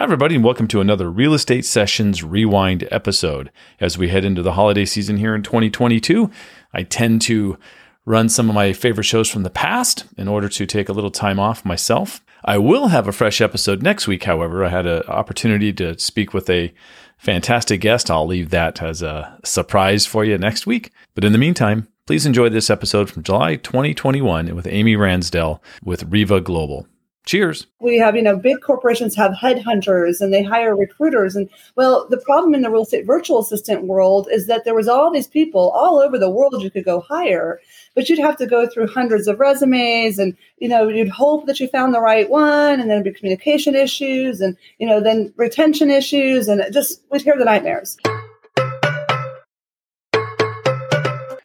Hi, everybody, and welcome to another Real Estate Sessions Rewind episode. As we head into the holiday season here in 2022, I tend to run some of my favorite shows from the past in order to take a little time off myself. I will have a fresh episode next week, however. I had an opportunity to speak with a fantastic guest. I'll leave that as a surprise for you next week. But in the meantime, please enjoy this episode from July 2021 with Amy Ransdell with REVA Global. Cheers. We have, you know, big corporations have headhunters and they hire recruiters. And well, the problem in the real estate virtual assistant world is that there was all these people all over the world you could go hire, but you'd have to go through hundreds of resumes and, you know, you'd hope that you found the right one and then be communication issues and, you know, then retention issues and just we'd hear the nightmares.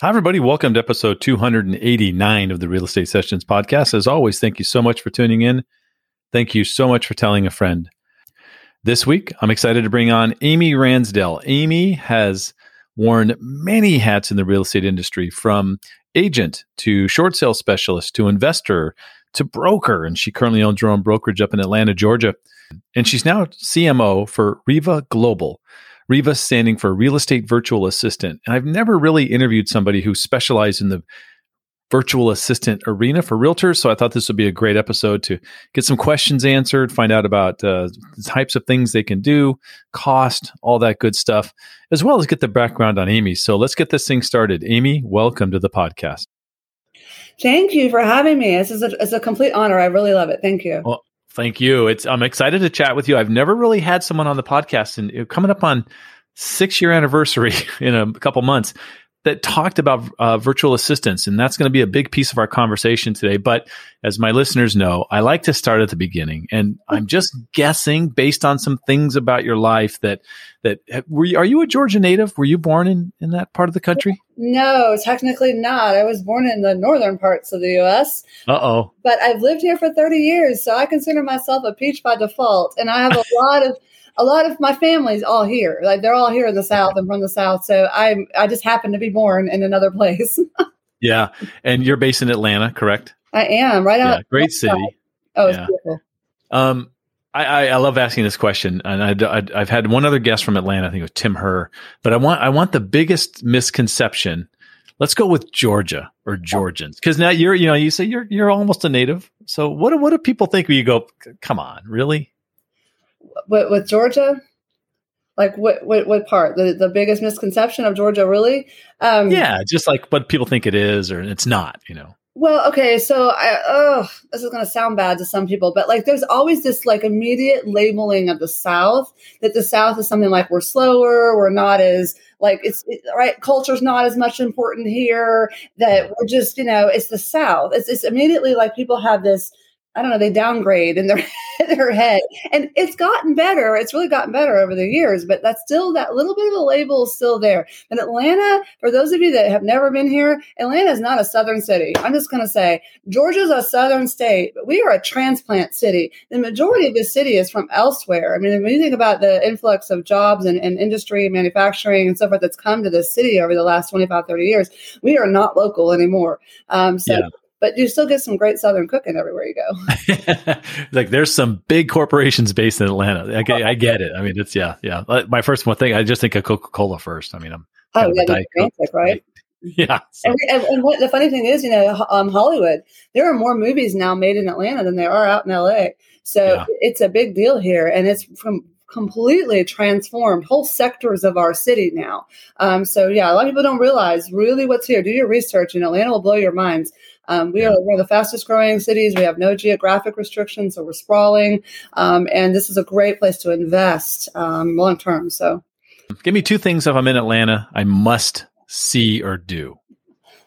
Hi, everybody. Welcome to episode 289 of the Real Estate Sessions podcast. As always, thank you so much for tuning in. Thank you so much for telling a friend. This week, I'm excited to bring on Amy Ransdell. Amy has worn many hats in the real estate industry from agent to short sale specialist to investor to broker. And she currently owns her own brokerage up in Atlanta, Georgia. And she's now CMO for REVA Global REVA standing for Real Estate Virtual Assistant. And I've never really interviewed somebody who specialized in the virtual assistant arena for realtors. So I thought this would be a great episode to get some questions answered, find out about uh, the types of things they can do, cost, all that good stuff, as well as get the background on Amy. So let's get this thing started. Amy, welcome to the podcast. Thank you for having me. This is a, it's a complete honor. I really love it. Thank you. Well, Thank you. It's I'm excited to chat with you. I've never really had someone on the podcast, and coming up on six year anniversary in a couple months that talked about uh, virtual assistants, and that's going to be a big piece of our conversation today. But as my listeners know, I like to start at the beginning, and I'm just guessing based on some things about your life that that were you, are you a Georgia native? Were you born in in that part of the country? No, technically not. I was born in the northern parts of the U.S. Uh oh. But I've lived here for 30 years, so I consider myself a peach by default, and I have a lot of a lot of my family's all here. Like they're all here in the South and from the South. So I I just happen to be born in another place. yeah, and you're based in Atlanta, correct? I am right out. Yeah, great city. Oh, it's yeah. beautiful. Um, I, I, love asking this question, and I, have had one other guest from Atlanta. I think it was Tim Herr, but I want I want the biggest misconception. Let's go with Georgia or Georgians, because now you're you know you say you're you're almost a native. So what do, what do people think when you go? Come on, really? With, with Georgia? Like what, what, what part? The, the biggest misconception of Georgia, really? Um, yeah, just like what people think it is, or it's not. You know. Well, okay, so I oh, this is going to sound bad to some people, but like there's always this like immediate labeling of the South that the South is something like we're slower, we're not as like it's it, right culture's not as much important here that we're just you know it's the South. It's it's immediately like people have this I don't know, they downgrade in their their head. And it's gotten better. It's really gotten better over the years, but that's still that little bit of a label is still there. And Atlanta, for those of you that have never been here, Atlanta is not a southern city. I'm just going to say Georgia's a southern state, but we are a transplant city. The majority of the city is from elsewhere. I mean, when you think about the influx of jobs and, and industry, and manufacturing, and so forth that's come to this city over the last 25, 30 years, we are not local anymore. Um, so yeah but you still get some great southern cooking everywhere you go. like there's some big corporations based in Atlanta. I get, I get it. I mean, it's yeah, yeah. My first one thing, I just think of Coca Cola first. I mean, I'm oh yeah, romantic, right? Yeah. So. And, and, what, the funny thing is, you know, um, Hollywood, there are more movies now made in Atlanta than there are out in LA. So yeah. it's a big deal here, and it's from completely transformed whole sectors of our city now. Um, so yeah, a lot of people don't realize really what's here. Do your research, and Atlanta will blow your minds. Um, we are one of the fastest growing cities. We have no geographic restrictions, so we're sprawling. Um, and this is a great place to invest um, long term. So, give me two things if I'm in Atlanta I must see or do.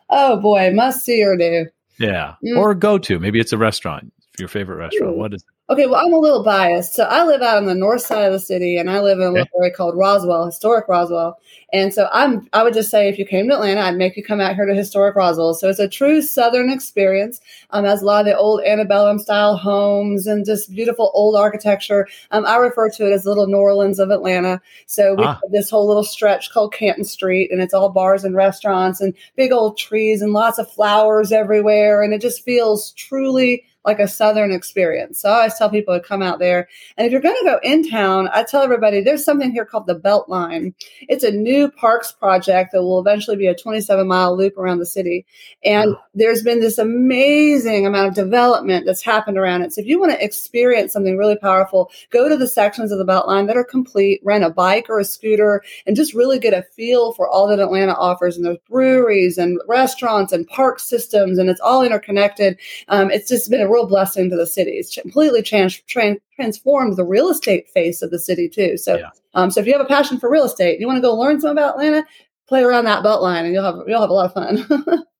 Oh boy, must see or do. Yeah, mm. or go to. Maybe it's a restaurant. Your favorite restaurant. Ooh. What is? It? Okay, well, I'm a little biased. So I live out on the north side of the city, and I live in a little area called Roswell, historic Roswell. And so I'm, I would just say, if you came to Atlanta, I'd make you come out here to historic Roswell. So it's a true Southern experience. Um, has a lot of the old antebellum style homes and just beautiful old architecture. Um, I refer to it as the little New Orleans of Atlanta. So we ah. have this whole little stretch called Canton Street, and it's all bars and restaurants and big old trees and lots of flowers everywhere, and it just feels truly like a southern experience. So I always tell people to come out there. And if you're going to go in town, I tell everybody there's something here called the Beltline. It's a new parks project that will eventually be a 27 mile loop around the city. And there's been this amazing amount of development that's happened around it. So if you want to experience something really powerful, go to the sections of the Beltline that are complete, rent a bike or a scooter, and just really get a feel for all that Atlanta offers. And there's breweries and restaurants and park systems, and it's all interconnected. Um, it's just been a real blessing to the city. It's completely trans- trans- transformed the real estate face of the city too. So, yeah. um, so if you have a passion for real estate, you want to go learn some about Atlanta, play around that Beltline, and you'll have you'll have a lot of fun.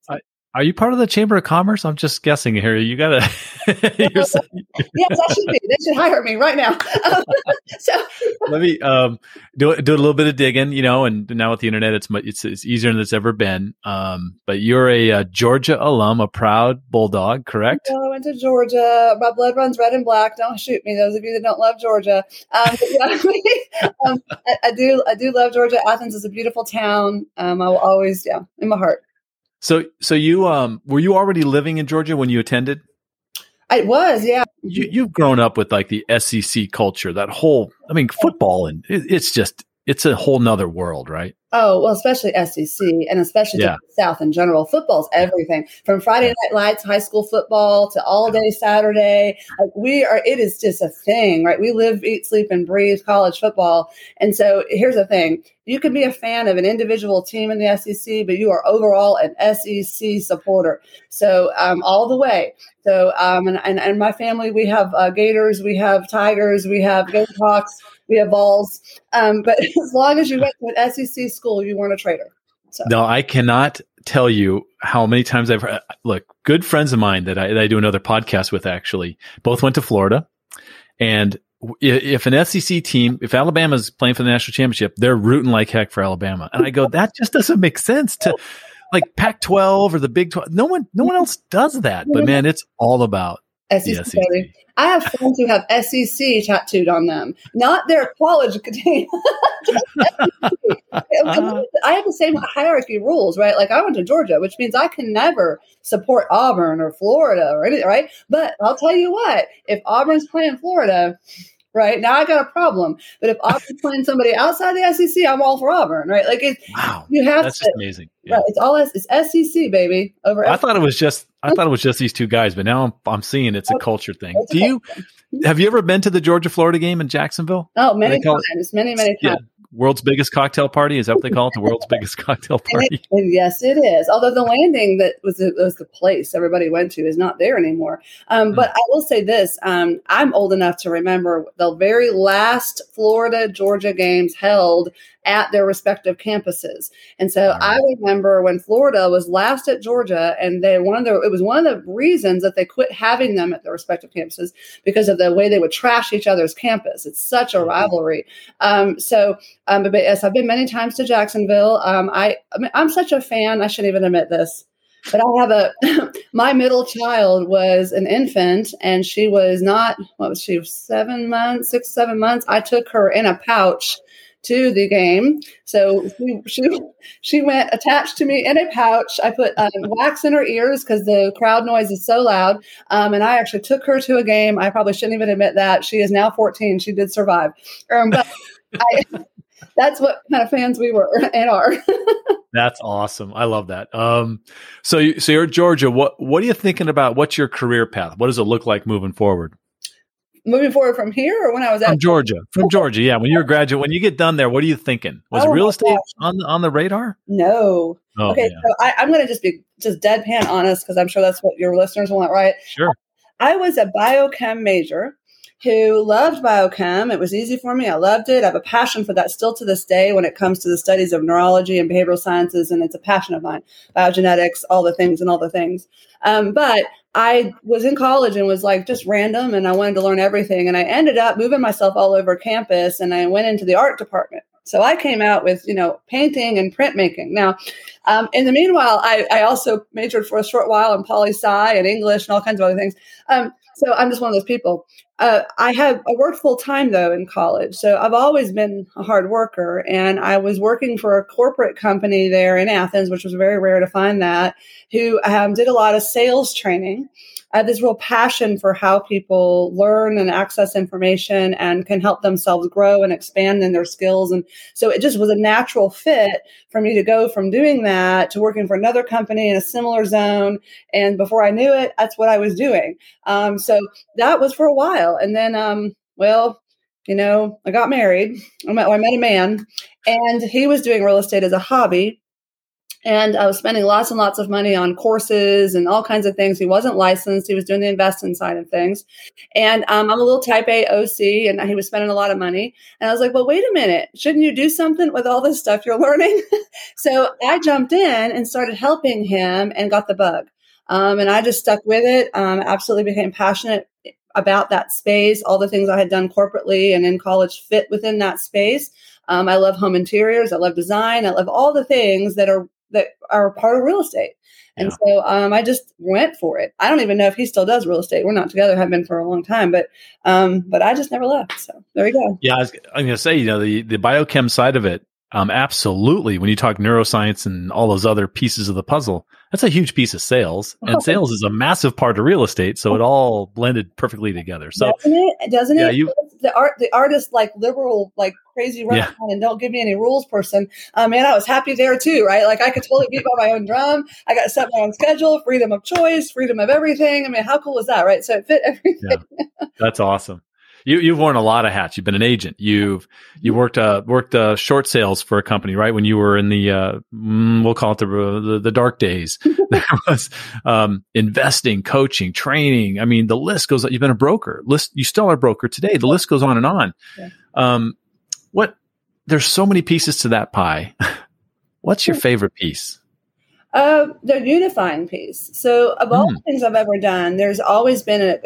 Are you part of the Chamber of Commerce? I'm just guessing here. You gotta. yes, I should be. They should hire me right now. so let me um, do do a little bit of digging, you know. And now with the internet, it's it's, it's easier than it's ever been. Um, but you're a, a, uh, Georgia alum, a proud Bulldog, correct? I went to Georgia. My blood runs red and black. Don't shoot me, those of you that don't love Georgia. Um, yeah, um, I, I, do. I do love Georgia. Athens is a beautiful town. Um, I will always, yeah, in my heart. So, so you um, were you already living in Georgia when you attended? I was, yeah. You, you've grown up with like the SEC culture, that whole. I mean, football, and it, it's just it's a whole nother world, right? Oh, well, especially SEC and especially yeah. the South in general. Football's everything from Friday Night Lights, high school football to all day Saturday. Like we are, it is just a thing, right? We live, eat, sleep, and breathe college football. And so here's the thing you can be a fan of an individual team in the SEC, but you are overall an SEC supporter. So um, all the way. So um, and, and, and my family, we have uh, Gators, we have Tigers, we have Gamecocks, we have Vols. Um, but as long as you went to an SEC school, you weren't a traitor. So. No, I cannot tell you how many times I've heard, look, good friends of mine that I, that I do another podcast with actually both went to Florida and if an SEC team, if Alabama's playing for the national championship, they're rooting like heck for Alabama. And I go, that just doesn't make sense to like Pac 12 or the Big 12. No one, no one else does that. But man, it's all about SEC. SEC. I have friends who have SEC tattooed on them, not their college team. Uh-huh. I have the same hierarchy rules, right? Like I went to Georgia, which means I can never support Auburn or Florida or anything, right? But I'll tell you what, if Auburn's playing Florida, right? Now I got a problem. But if Auburn's playing somebody outside the SEC, I'm all for Auburn, right? Like it's wow, you have that's to, amazing. Yeah. Right, it's all it's SEC, baby. Over. I thought it was just I thought it was just these two guys, but now I'm I'm seeing it's a culture thing. Do you have you ever been to the Georgia Florida game in Jacksonville? Oh, many times, it? many many times. Yeah world's biggest cocktail party. Is that what they call it? The world's biggest cocktail party. It, yes, it is. Although the landing that was the, was the place everybody went to is not there anymore. Um, mm. But I will say this: um, I'm old enough to remember the very last Florida Georgia games held at their respective campuses. And so right. I remember when Florida was last at Georgia, and they one of the it was one of the reasons that they quit having them at their respective campuses because of the way they would trash each other's campus. It's such a mm-hmm. rivalry. Um, so um, but, but, yes, I've been many times to Jacksonville. Um, I, I mean, I'm such a fan. I shouldn't even admit this, but I have a. my middle child was an infant, and she was not. What was she? Seven months, six, seven months. I took her in a pouch to the game. So she, she, she went attached to me in a pouch. I put um, wax in her ears because the crowd noise is so loud. Um, and I actually took her to a game. I probably shouldn't even admit that. She is now 14. She did survive. Um, but I, that's what kind of fans we were and are. that's awesome. I love that. Um, so, you, so you're at Georgia. What What are you thinking about? What's your career path? What does it look like moving forward? Moving forward from here, or when I was at from Georgia, from Georgia, yeah. When you're a graduate, when you get done there, what are you thinking? Was oh real estate on on the radar? No. Oh, okay, yeah. so I, I'm going to just be just deadpan honest because I'm sure that's what your listeners want, right? Sure. I was a biochem major who loved biochem. It was easy for me. I loved it. I have a passion for that still to this day when it comes to the studies of neurology and behavioral sciences, and it's a passion of mine. Biogenetics, all the things and all the things. Um, but I was in college and was like just random, and I wanted to learn everything. And I ended up moving myself all over campus, and I went into the art department. So I came out with, you know, painting and printmaking. Now, um, in the meanwhile, I, I, also majored for a short while in poli sci and English and all kinds of other things. Um, so I'm just one of those people. Uh, I have I worked full time though in college, so I've always been a hard worker. And I was working for a corporate company there in Athens, which was very rare to find that, who um, did a lot of sales training. I have this real passion for how people learn and access information and can help themselves grow and expand in their skills. And so it just was a natural fit for me to go from doing that to working for another company in a similar zone. And before I knew it, that's what I was doing. Um, so that was for a while. And then, um, well, you know, I got married. I met, I met a man, and he was doing real estate as a hobby and I was spending lots and lots of money on courses and all kinds of things. He wasn't licensed; he was doing the investing side of things. And um, I'm a little Type A OC, and he was spending a lot of money. And I was like, "Well, wait a minute! Shouldn't you do something with all this stuff you're learning?" so I jumped in and started helping him, and got the bug. Um, and I just stuck with it. Um, absolutely became passionate about that space. All the things I had done corporately and in college fit within that space. Um, I love home interiors. I love design. I love all the things that are that are part of real estate. And yeah. so um, I just went for it. I don't even know if he still does real estate. We're not together, have been for a long time, but um, but I just never left. So there we go. Yeah, I was, I'm going to say, you know, the the biochem side of it, um, absolutely. When you talk neuroscience and all those other pieces of the puzzle, that's a huge piece of sales, and oh. sales is a massive part of real estate. So it all blended perfectly together. So doesn't it? Doesn't yeah, it? You, the art, the artist, like liberal, like crazy run yeah. and don't give me any rules person. Uh, man, I was happy there too, right? Like I could totally beat by my own drum. I got set my own schedule, freedom of choice, freedom of everything. I mean, how cool is that, right? So it fit everything. Yeah. That's awesome. You you've worn a lot of hats. You've been an agent. You've you worked uh worked uh short sales for a company, right? When you were in the uh mm, we'll call it the the, the dark days. there was um investing, coaching, training. I mean, the list goes. You've been a broker. List. You still are a broker today. The list goes on and on. Yeah. Um, what? There's so many pieces to that pie. What's your favorite piece? Uh, the unifying piece. So, of all mm. the things I've ever done, there's always been a,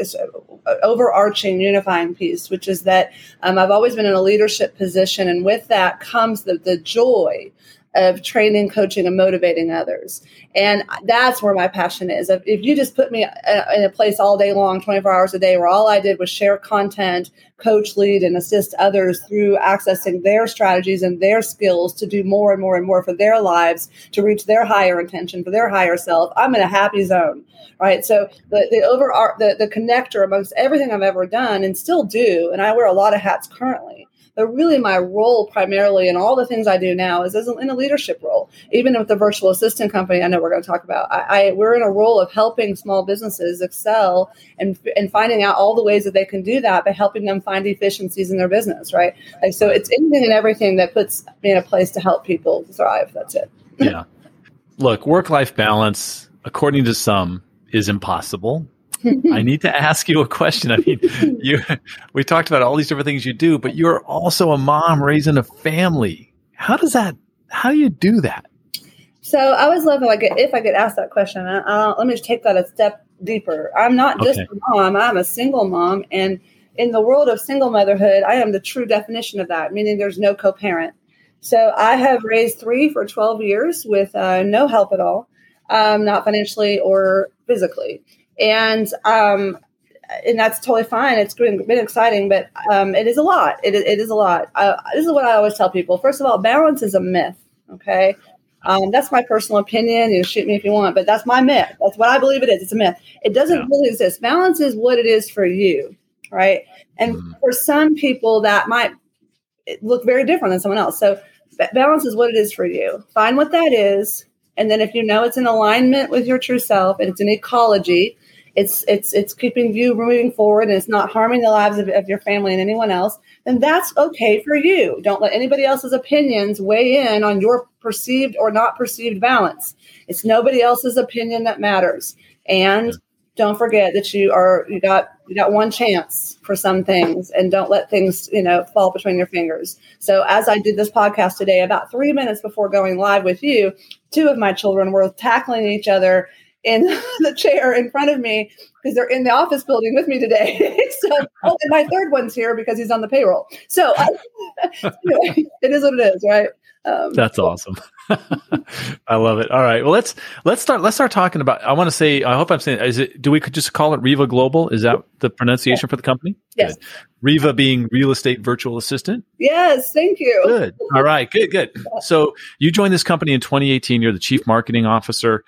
a overarching unifying piece, which is that um, I've always been in a leadership position, and with that comes the, the joy of training, coaching, and motivating others. And that's where my passion is. If, you just put me uh, in a place all day long, 24 hours a day, where all I did was share content, coach, lead, and assist others through accessing their strategies and their skills to do more and more and more for their lives, to reach their higher intention, for their higher self, I'm in a happy zone, right? So the, the over the, the connector amongst everything I've ever done and still do, and I wear a lot of hats currently but really, my role primarily in all the things I do now is as a, in a leadership role. Even with the virtual assistant company, I know we're going to talk about. I, I, we're in a role of helping small businesses excel and and finding out all the ways that they can do that by helping them find efficiencies in their business. Right. Like so, it's anything and everything that puts me in a place to help people thrive. That's it. yeah. Look, work life balance, according to some, is impossible I need to ask you a question. I mean, you we talked about all these different things you do, but you're also a mom raising a family. How does that? How do you do that? So I always love if I get if I get asked that question. Uh, let me just take that a step deeper. I'm not just okay. a mom. I'm a single mom, and in the world of single motherhood, I am the true definition of that. Meaning, there's no co-parent. So I have raised three for 12 years with uh, no help at all, um, not financially or physically and um, and that's totally fine. It's been, been exciting, but um, it is a lot. It, it is a lot. Uh, this is what I always tell people. First of all, balance is a myth. Okay. Um, that's my personal opinion. You shoot me if you want, but that's my myth. That's what I believe it is. It's a myth. It doesn't yeah. really exist. Balance is what it is for you, right? And mm-hmm. for some people, that might look very different than someone else. So balance is what it is for you. Find what that is, and then if you know it's in alignment with your true self and it's an ecology, it's it's it's keeping you moving forward and it's not harming the lives of, of your family and anyone else, then that's okay for you. Don't let anybody else's opinions weigh in on your perceived or not perceived balance. It's nobody else's opinion that matters. And don't forget that you are you got you got one chance for some things and don't let things you know fall between your fingers so as i did this podcast today about three minutes before going live with you two of my children were tackling each other in the chair in front of me because they're in the office building with me today. so, oh, my third one's here because he's on the payroll. So, I, anyway, it is what it is, right? Um, That's awesome. I love it. All right. Well, let's let's start let's start talking about. I want to say. I hope I'm saying. Is it? Do we could just call it REVA Global? Is that the pronunciation yeah. for the company? Yes. Good. REVA being real estate virtual assistant. Yes. Thank you. Good. All right. Good. Good. So you joined this company in 2018. You're the chief marketing officer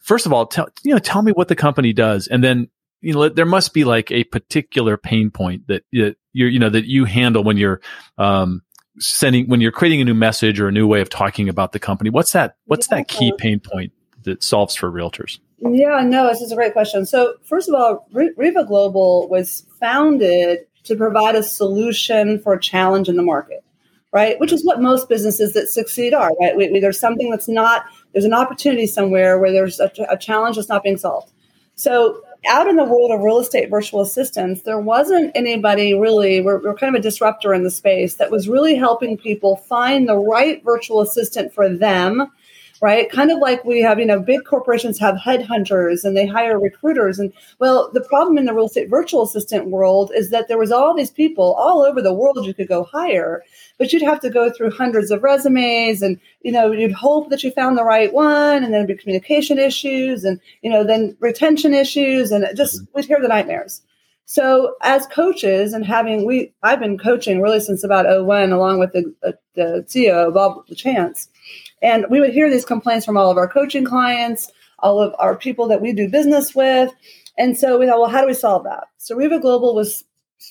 first of all, tell you know, tell me what the company does, and then you know, there must be like a particular pain point that you you know that you handle when you're um, sending when you're creating a new message or a new way of talking about the company. What's that? What's yeah. that key pain point that solves for realtors? Yeah, no, this is a great question. So, first of all, REVA Global was founded to provide a solution for a challenge in the market right? Which is what most businesses that succeed are, right? We, we, there's something that's not, there's an opportunity somewhere where there's a, a challenge that's not being solved. So, out in the world of real estate virtual assistants, there wasn't anybody really, we're, we're kind of a disruptor in the space that was really helping people find the right virtual assistant for them right? Kind of like we have, you know, big corporations have headhunters and they hire recruiters. And well, the problem in the real estate virtual assistant world is that there was all these people all over the world you could go hire, but you'd have to go through hundreds of resumes and, you know, you'd hope that you found the right one and then be communication issues and, you know, then retention issues and just mm-hmm. we'd hear the nightmares. So as coaches and having we I've been coaching really since about 01 along with the, the, the CEO Bob Chance and we would hear these complaints from all of our coaching clients, all of our people that we do business with. And so we thought, well, how do we solve that? So REVA Global was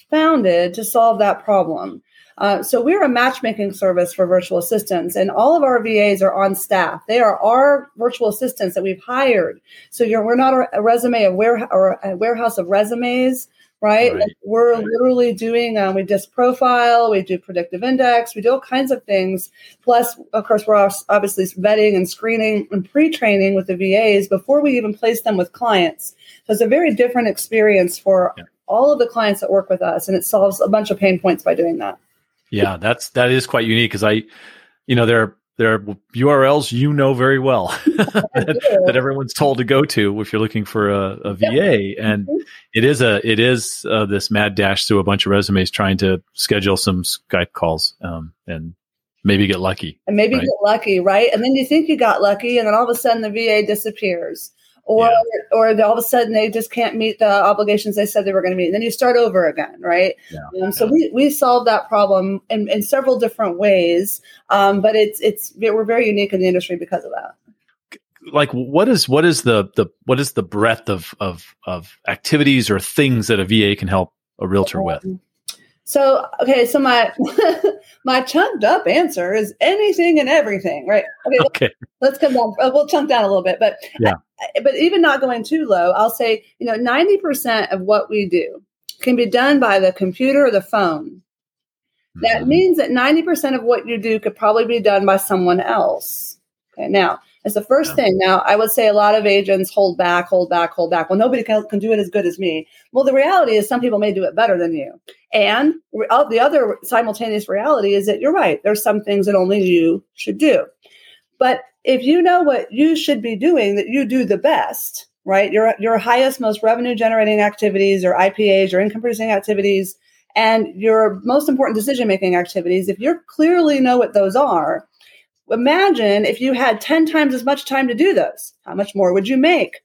founded to solve that problem. Uh, so we're a matchmaking service for virtual assistants, and all of our VAs are on staff. They are our virtual assistants that we've hired. So we're not a, resume of ware, or a warehouse of resumes right? right. Like we're literally doing, um, we just profile, we do predictive index, we do all kinds of things. Plus, of course, we're obviously vetting and screening and pre training with the VAs before we even place them with clients. So it's a very different experience for yeah. all of the clients that work with us, and it solves a bunch of pain points by doing that. Yeah, that's that is quite unique because I, you know, there are there are URLs you know very well that, that, everyone's told to go to if you're looking for a, a VA, and mm-hmm. it is a it is uh, this mad dash through a bunch of resumes trying to schedule some Skype calls um, and maybe get lucky. And maybe right? get lucky, right? And then you think you got lucky, and then all of a sudden the VA disappears or yeah. or all of a sudden they just can't meet the obligations they said they were going to meet. And then you start over again, right? Yeah. Um, so yeah. we we solve that problem in, in several different ways, um, but it's it's we're very unique in the industry because of that. Like what is what is the the what is the breadth of of of activities or things that a VA can help a realtor with? So okay, so my my chunked up answer is anything and everything, right? Okay, okay. Let's, let's come down. We'll chunk down a little bit, but yeah. but even not going too low, I'll say you know ninety percent of what we do can be done by the computer or the phone. That mm-hmm. means that ninety percent of what you do could probably be done by someone else. Okay, now that's the first thing. Now, I would say a lot of agents hold back, hold back, hold back. Well, nobody can, can do it as good as me. Well, the reality is some people may do it better than you. And oh, the other simultaneous reality is that you're right. There's some things that only you should do. But if you know what you should be doing, that you do the best, right? Your, your highest, most revenue generating activities or IPAs or income producing activities and your most important decision making activities, if you clearly know what those are, Imagine if you had 10 times as much time to do those. How much more would you make?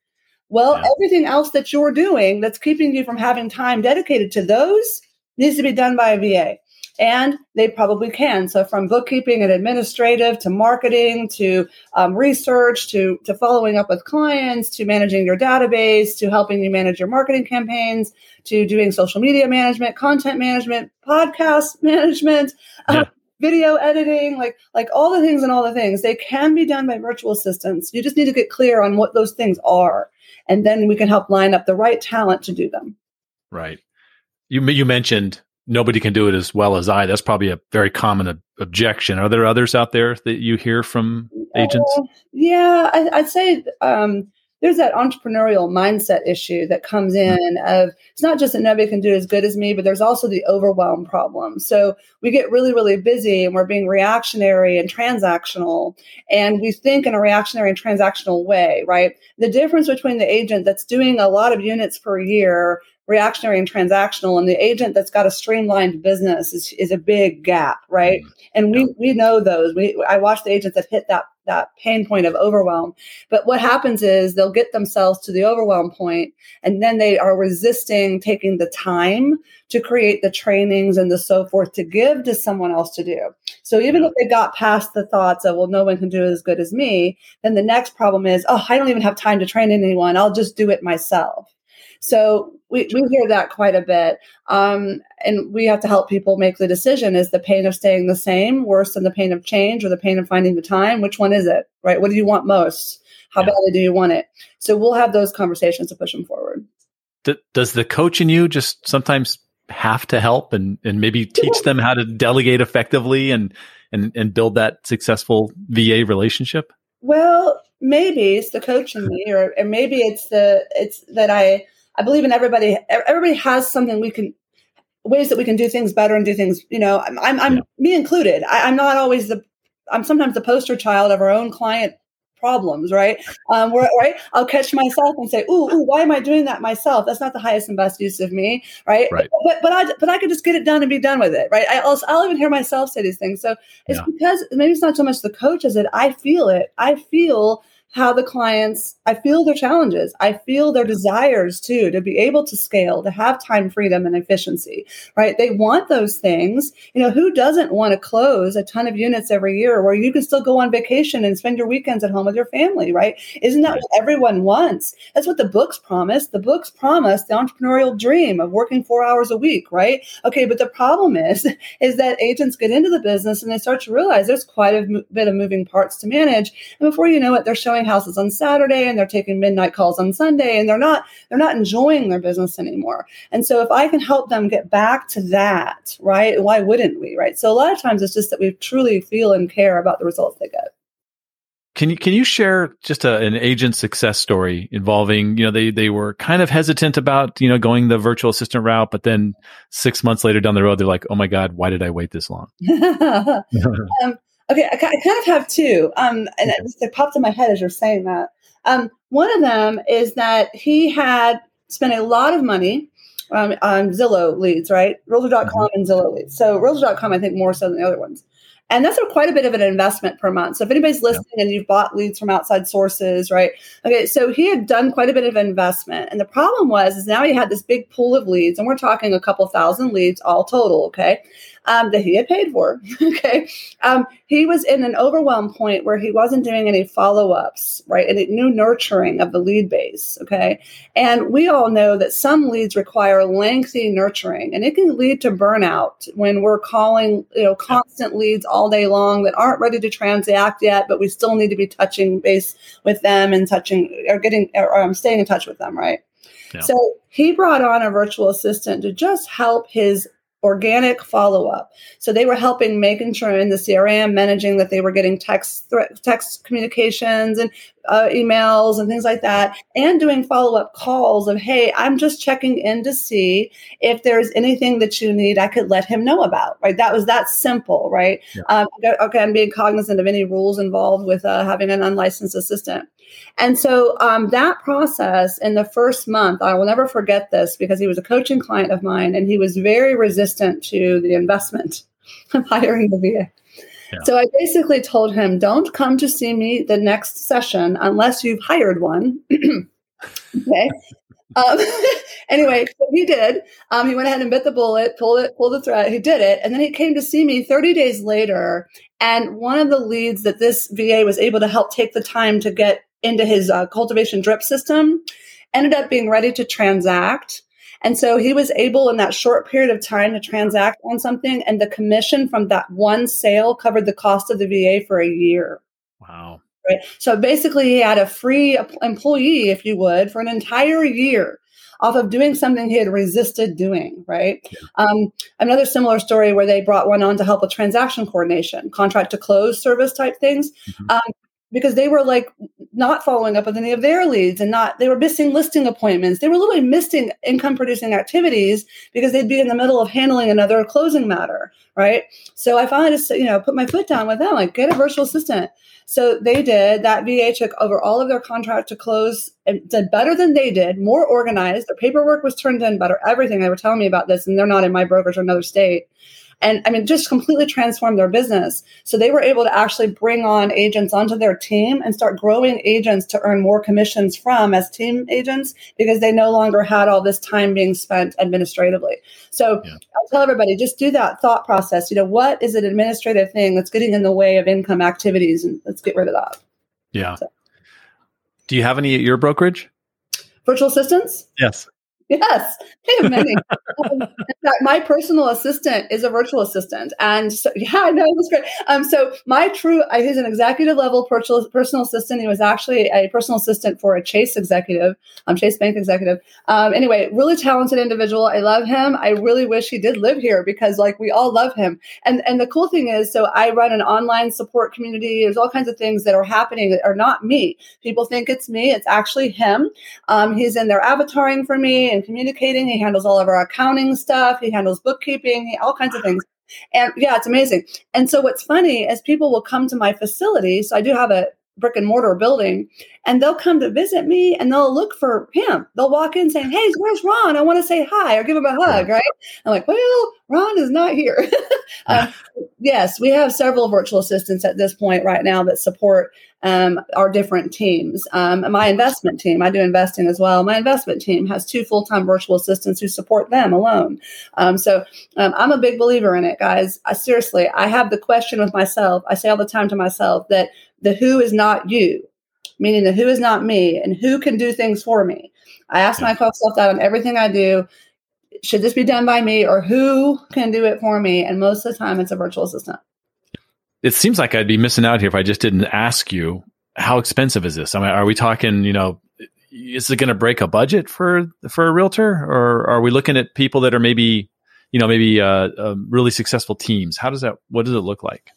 Well, yeah. everything else that you're doing that's keeping you from having time dedicated to those needs to be done by a VA. And they probably can. So, from bookkeeping and administrative to marketing to um, research to, to following up with clients to managing your database to helping you manage your marketing campaigns to doing social media management, content management, podcast management. Yeah. Um, video editing, like like all the things and all the things. They can be done by virtual assistants. You just need to get clear on what those things are, and then we can help line up the right talent to do them. Right. You you mentioned nobody can do it as well as I. That's probably a very common ob- objection. Are there others out there that you hear from agents? Uh, yeah, I, would say um, there's that entrepreneurial mindset issue that comes Mm-hmm. in of it's not just that nobody can do as good as me, but there's also the overwhelm problem. So we get really, really busy and we're being reactionary and transactional, and we think in a reactionary and transactional way, right? The difference between the agent that's doing a lot of units per year reactionary and transactional and the agent that's got a streamlined business is, is a big gap right? Mhm. and we we know those. We i watch the agents that hit that that pain point of overwhelm. But what happens is they'll get themselves to the overwhelm point and then they are resisting taking the time to create the trainings and the so forth to give to someone else to do. So even if they got past the thoughts of well no one can do it as good as me then the next problem is oh i don't even have time to train anyone. I'll just do it myself so we, we hear that quite a bit. Um, and we have to help people make the decision is the pain of staying the same worse than the pain of change or the pain of finding the time? Which one is it? Right? What do you want most? How Yeah. badly do you want it? So we'll have those conversations to push them forward. D- does the coach in you just sometimes have to help and, and maybe teach them how to delegate effectively and, and, and build that successful VA relationship? Well, maybe it's the coach in me, or, or maybe it's the it's that I I believe in everybody. Everybody has something we can ways that we can do things better and do things. You know, I'm I'm, I'm Yeah. me included. I, I'm not always the I'm sometimes the poster child of our own client problems, right? Um, where, right? I'll catch myself and say, "Ooh, ooh, why am I doing that myself? That's not the highest and best use of me, right?" Right. But but I but I could just get it done and be done with it, right? I, I'll I'll even hear myself say these things. So it's Yeah. because maybe it's not so much the coach as it. I feel it. I feel how the clients i feel their challenges. I feel their desires too to be able to scale to have time freedom and efficiency right? They want those things. You know who doesn't want to close a ton of units every year where you can still go on vacation and spend your weekends at home with your family right? Isn't that what everyone wants? That's what the books promise. The books promise the entrepreneurial dream of working four hours a week right? Okay but the problem is is that agents get into the business and they start to realize there's quite a bit of moving parts to manage. And before you know it they're showing houses on saturday and they're taking midnight calls on sunday and they're not they're not enjoying their business anymore. And so if i can help them get back to that right why wouldn't we right? So a lot of times it's just that we truly feel and care about the results they get. Can you can you share just a, an agent success story involving you know they they were kind of hesitant about you know going the virtual assistant route, but then six months later down the road they're like, oh my god, why did I wait this long? um, okay, I, I kind of have two, um, and it just it popped in my head as you're saying that. Um, one of them is that he had spent a lot of money um, on Zillow leads, right? Realtor.com and Zillow leads. So Realtor.com, I think more so than the other ones. And that's a, quite a bit of an investment per month. So if anybody's listening and you've bought leads from outside sources, right? Okay, so he had done quite a bit of investment. And the problem was is now he had this big pool of leads, and we're talking a couple thousand leads all total, okay? Um, that he had paid for. okay. Um, he was in an overwhelm point where he wasn't doing any follow-ups, right? Any new nurturing of the lead base. Okay. And we all know that some leads require lengthy nurturing and it can lead to burnout when we're calling, you know, constant leads all day long that aren't ready to transact yet, but we still need to be touching base with them and touching or getting or um, staying in touch with them, right? Yeah. So he brought on a virtual assistant to just help his organic follow up. So they were helping making sure in the CRM managing that they were getting text thre- text communications and uh, emails and things like that, and doing follow up calls of hey, I'm just checking in to see if there's anything that you need I could let him know about. Right, that was that simple. Right. Yeah. Um, okay, I'm being cognizant of any rules involved with uh, having an unlicensed assistant. And so um, that process in the first month, I will never forget this because he was a coaching client of mine and he was very resistant to the investment of hiring the VA. Yeah. So I basically told him, don't come to see me the next session unless you've hired one. okay. Um, anyway, so he did. Um, he went ahead and bit the bullet, pulled it, pulled the thread. He did it, and then he came to see me 30 days later. And one of the leads that this VA was able to help take the time to get into his uh, cultivation drip system ended up being ready to transact. And so he was able in that short period of time to transact on something, and the commission from that one sale covered the cost of the VA for a year. Wow. Right. So basically, he had a free employee, if you would, for an entire year off of doing something he had resisted doing. Right. Um, another similar story where they brought one on to help with transaction coordination, contract to close service type things. Mhm. Um, because they were like not following up with any of their leads and not they were missing listing appointments. They were literally missing income producing activities because they'd be in the middle of handling another closing matter right? So i finally just you know put my foot down with them like get a virtual assistant. So they did. That va took over all of their contract to close and did better than they did more organized. Their paperwork was turned in better. Everything they were telling me about this and they're not in my brokerage or another state and I mean, just completely transformed their business. So they were able to actually bring on agents onto their team and start growing agents to earn more commissions from as team agents because they no longer had all this time being spent administratively. So yeah. I tell everybody just do that thought process. You know, what is an administrative thing that's getting in the way of income activities? And let's get rid of that. Yeah. So. Do you have any at your brokerage? Virtual assistants? Yes. Yes, I have many. um, in fact, my personal assistant is a virtual assistant, and so yeah, I know it was great. Um, so my true, uh, he's an executive level personal personal assistant. He was actually a personal assistant for a Chase executive, um, Chase Bank executive. Um, anyway, really talented individual. I love him. I really wish he did live here because like we all love him. And and the cool thing is, so I run an online support community. There's all kinds of things that are happening that are not me. People think it's me. It's actually him. Um, he's in there avataring for me and communicating. He handles all of our accounting stuff. He handles bookkeeping, all kinds of things. And yeah, it's amazing. And so what's funny is people will come to my facility. So I do have a brick and mortar building and they'll come to visit me and they'll look for him. They'll walk in saying, Hey, where's Ron? I want to say hi or give him a hug, right? I'm like, Well, Ron is not here. um, yes, we have several virtual assistants at this point right now that support um, our different teams. Um, my investment team, I do investing as well. My investment team has two full time virtual assistants who support them alone. Um, so um, I'm a big believer in it, guys. I, seriously, I have the question with myself. I say all the time to myself that the who is not you, meaning the who is not me, and who can do things for me. I ask myself that on everything I do. Should this be done by me or who can do it for me? And most of the time, it's a virtual assistant it seems like I'd be missing out here if I just didn't ask you how expensive is this? I mean, are we talking, you know, is it going to break a budget for for a realtor, or are we looking at people that are maybe, you know, maybe uh, uh, really successful teams? How does that? What does it look like?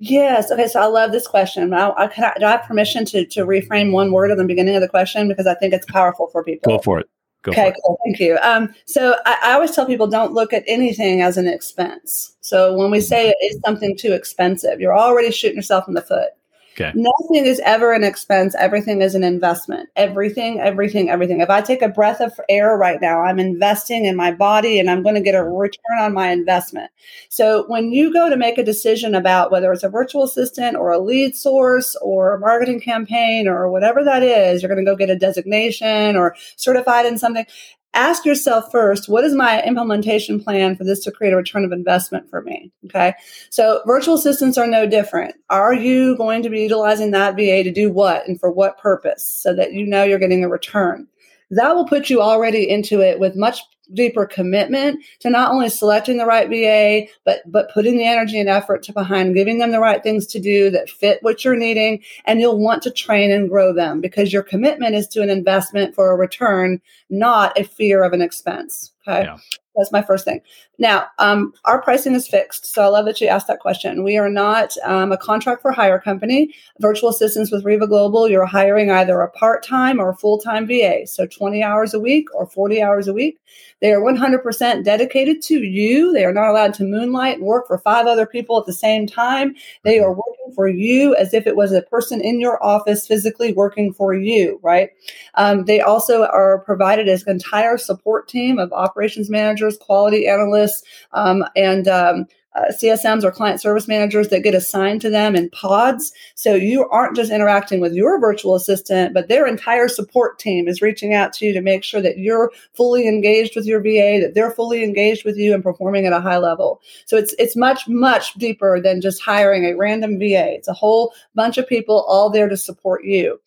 Yes. Okay. So I love this question. I, I, can I, do I have permission to to reframe one word at the beginning of the question because I think it's powerful for people. Go for it. Go okay, cool. Thank you. Um, so I, I, always tell people don't look at anything as an expense. So when we say it is something too expensive, you're already shooting yourself in the foot. Okay. Nothing is ever an expense. Everything is an investment. Everything, everything, everything. If I take a breath of air right now, I'm investing in my body and I'm going to get a return on my investment. So when you go to make a decision about whether it's a virtual assistant or a lead source or a marketing campaign or whatever that is, you're going to go get a designation or certified in something ask yourself first what is my implementation plan for this to create a return of investment for me? Okay. So virtual assistants are no different. Are you going to be utilizing that va to do what and for what purpose so that you know you're getting a return? That will put you already into it with much deeper commitment to not only selecting the right VA, but but putting the energy and effort to behind giving them the right things to do that fit what you're needing, and you'll want to train and grow them because your commitment is to an investment for a return, not a fear of an expense. Okay. Yeah. That's my first thing. Now, um, our pricing is fixed. So I love that you asked that question. We are not um, a contract for hire company. Virtual assistants with REVA Global, you're hiring either a part time or a full time VA. So 20 hours a week or 40 hours a week. They are 100% dedicated to you. They are not allowed to moonlight and work for five other people at the same time. They are working for you as if it was a person in your office physically working for you, right? Um, they also are provided as an entire support team of operations managers, quality analysts um, and um, uh, CSMs or client service managers that get assigned to them in pods. So you aren't just interacting with your virtual assistant, but their entire support team is reaching out to you to make sure that you're fully engaged with your VA, that they're fully engaged with you and performing at a high level. So it's it's much much deeper than just hiring a random VA. It's a whole bunch of people all there to support you.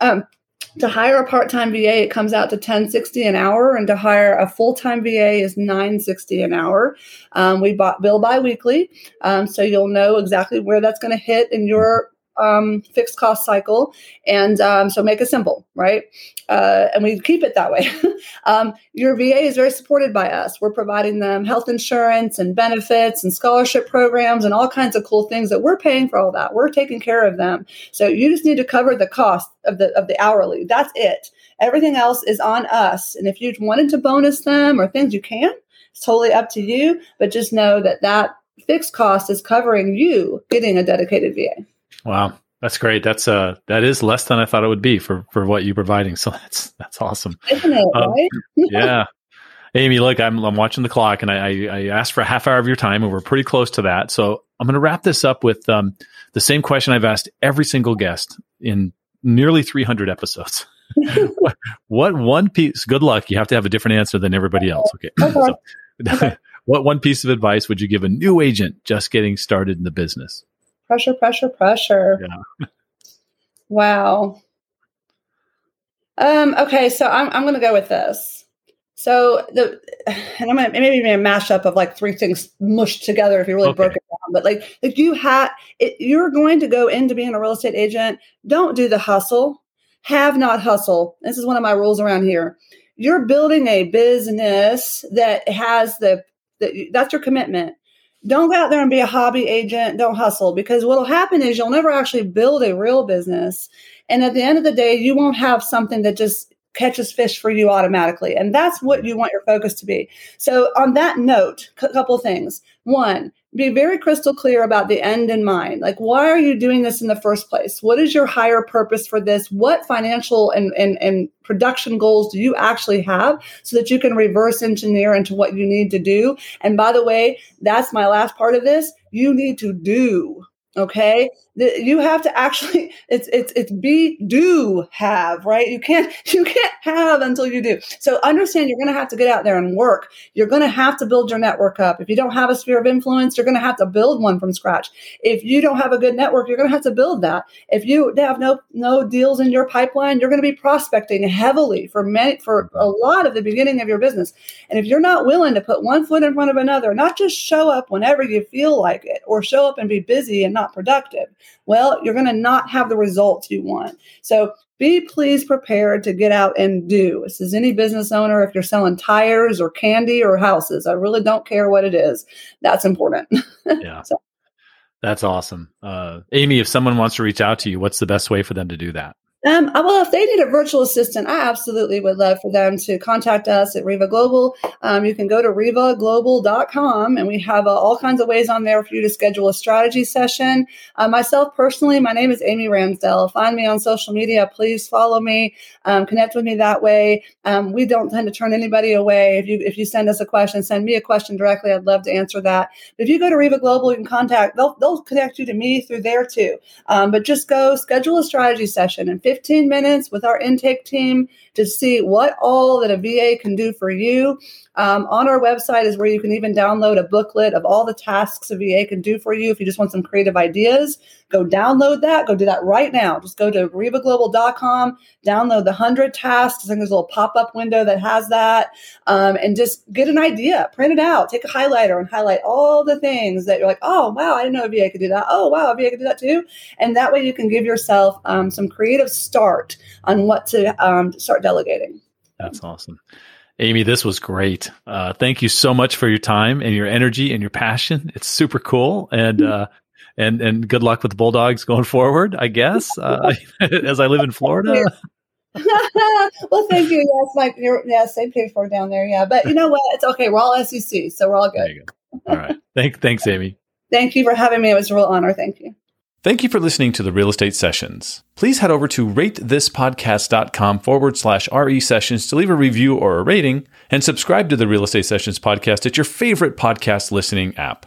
Um, to hire a part-time VA, it comes out to 1060 an hour, and to hire a full-time VA is 960 an hour. Um, we bought bill bi-weekly, um, so you'll know exactly where that's going to hit in your um, fixed cost cycle. And um, so make it simple, right? Uh, and we keep it that way. um, your VA is very supported by us. We're providing them health insurance and benefits and scholarship programs and all kinds of cool things that we're paying for all that. We're taking care of them. So you just need to cover the cost of the of the hourly. That's it. Everything else is on us. And if you wanted to bonus them or things, you can. It's totally up to you. But just know that that fixed cost is covering you getting a dedicated VA. Wow. That's great. That's uh that is less than I thought it would be for for what you're providing. So that's that's awesome. Isn't it, um, right? yeah. Amy, look, I'm I'm watching the clock and I, I, I asked for a half hour of your time and we're pretty close to that. So I'm gonna wrap this up with um the same question I've asked every single guest in nearly 300 episodes. what, what one piece good luck, you have to have a different answer than everybody else. Okay. okay. So, okay. what one piece of advice would you give a new agent just getting started in the business? Pressure, pressure, pressure. Yeah. wow. Um, okay, so I'm I'm gonna go with this. So the and I'm gonna maybe a mashup of like three things mushed together if you really okay. broke it down. But like if you had you're going to go into being a real estate agent, don't do the hustle. Have not hustle. This is one of my rules around here. You're building a business that has the, the that's your commitment don't go out there and be a hobby agent. Don't hustle because what'll happen is you'll never actually build a real business. And at the end of the day, you won't have something that just catches fish for you automatically. And that's what you want your focus to be. So on that note, a couple things. One, be very crystal clear about the end in mind. Like, why are you doing this in the first place? What is your higher purpose for this? What financial and, and, and production goals do you actually have so that you can reverse engineer into what you need to do? And by the way, that's my last part of this. You need to do. Okay you have to actually it's it's it's be do have right? You can't you can't have until you do. So understand you're going to have to get out there and work. You're going to have to build your network up. If you don't have a sphere of influence you're going to have to build one from scratch. If you don't have a good network you're going to have to build that. If you have no no deals in your pipeline you're going to be prospecting heavily for many for a lot of the beginning of your business. And if you're not willing to put one foot in front of another not just show up whenever you feel like it or show up and be busy and not productive well, you're going to not have the results you want. So be please prepared to get out and do. This is any business owner, if you're selling tires or candy or houses, I really don't care what it is. That's important. Yeah. so. That's awesome. Uh, Amy, if someone wants to reach out to you, what's the best way for them to do that? Um, well, if they need a virtual assistant, I absolutely would love for them to contact us at REVA Global. Um, you can go to revaglobal.com and we have uh, all kinds of ways on there for you to schedule a strategy session. Uh, myself personally, my name is Amy Ransdell. Find me on social media. Please follow me, um, connect with me that way. Um, we don't tend to turn anybody away. If you if you send us a question, send me a question directly. I'd love to answer that. But if you go to REVA Global, you can contact. They'll they'll connect you to me through there too. Um, but just go schedule a strategy session and 15 minutes with our intake team to see what all that a VA can do for you. Um, on our website is where you can even download a booklet of all the tasks a VA can do for you if you just want some creative ideas. Go download that. Go do that right now. Just go to revaglobal.com, download the 100 tasks. I think there's a little pop up window that has that. Um, and just get an idea, print it out, take a highlighter and highlight all the things that you're like, oh, wow, I didn't know a VA could do that. Oh, wow, a VA could do that too. And that way you can give yourself um, some creative start on what to um, start delegating. That's awesome. Amy, this was great. Uh, thank you so much for your time and your energy and your passion. It's super cool. And, uh, and, and good luck with the Bulldogs going forward, I guess, uh, as I live in Florida. well, thank you. Yes, you're, yeah, same page for down there. Yeah. But you know what? It's okay. We're all SEC, so we're all good. go. All right. Thank, thanks, Amy. Thank you for having me. It was a real honor. Thank you. Thank you for listening to the Real Estate Sessions. Please head over to ratethispodcast.com forward slash RE sessions to leave a review or a rating and subscribe to the Real Estate Sessions podcast at your favorite podcast listening app.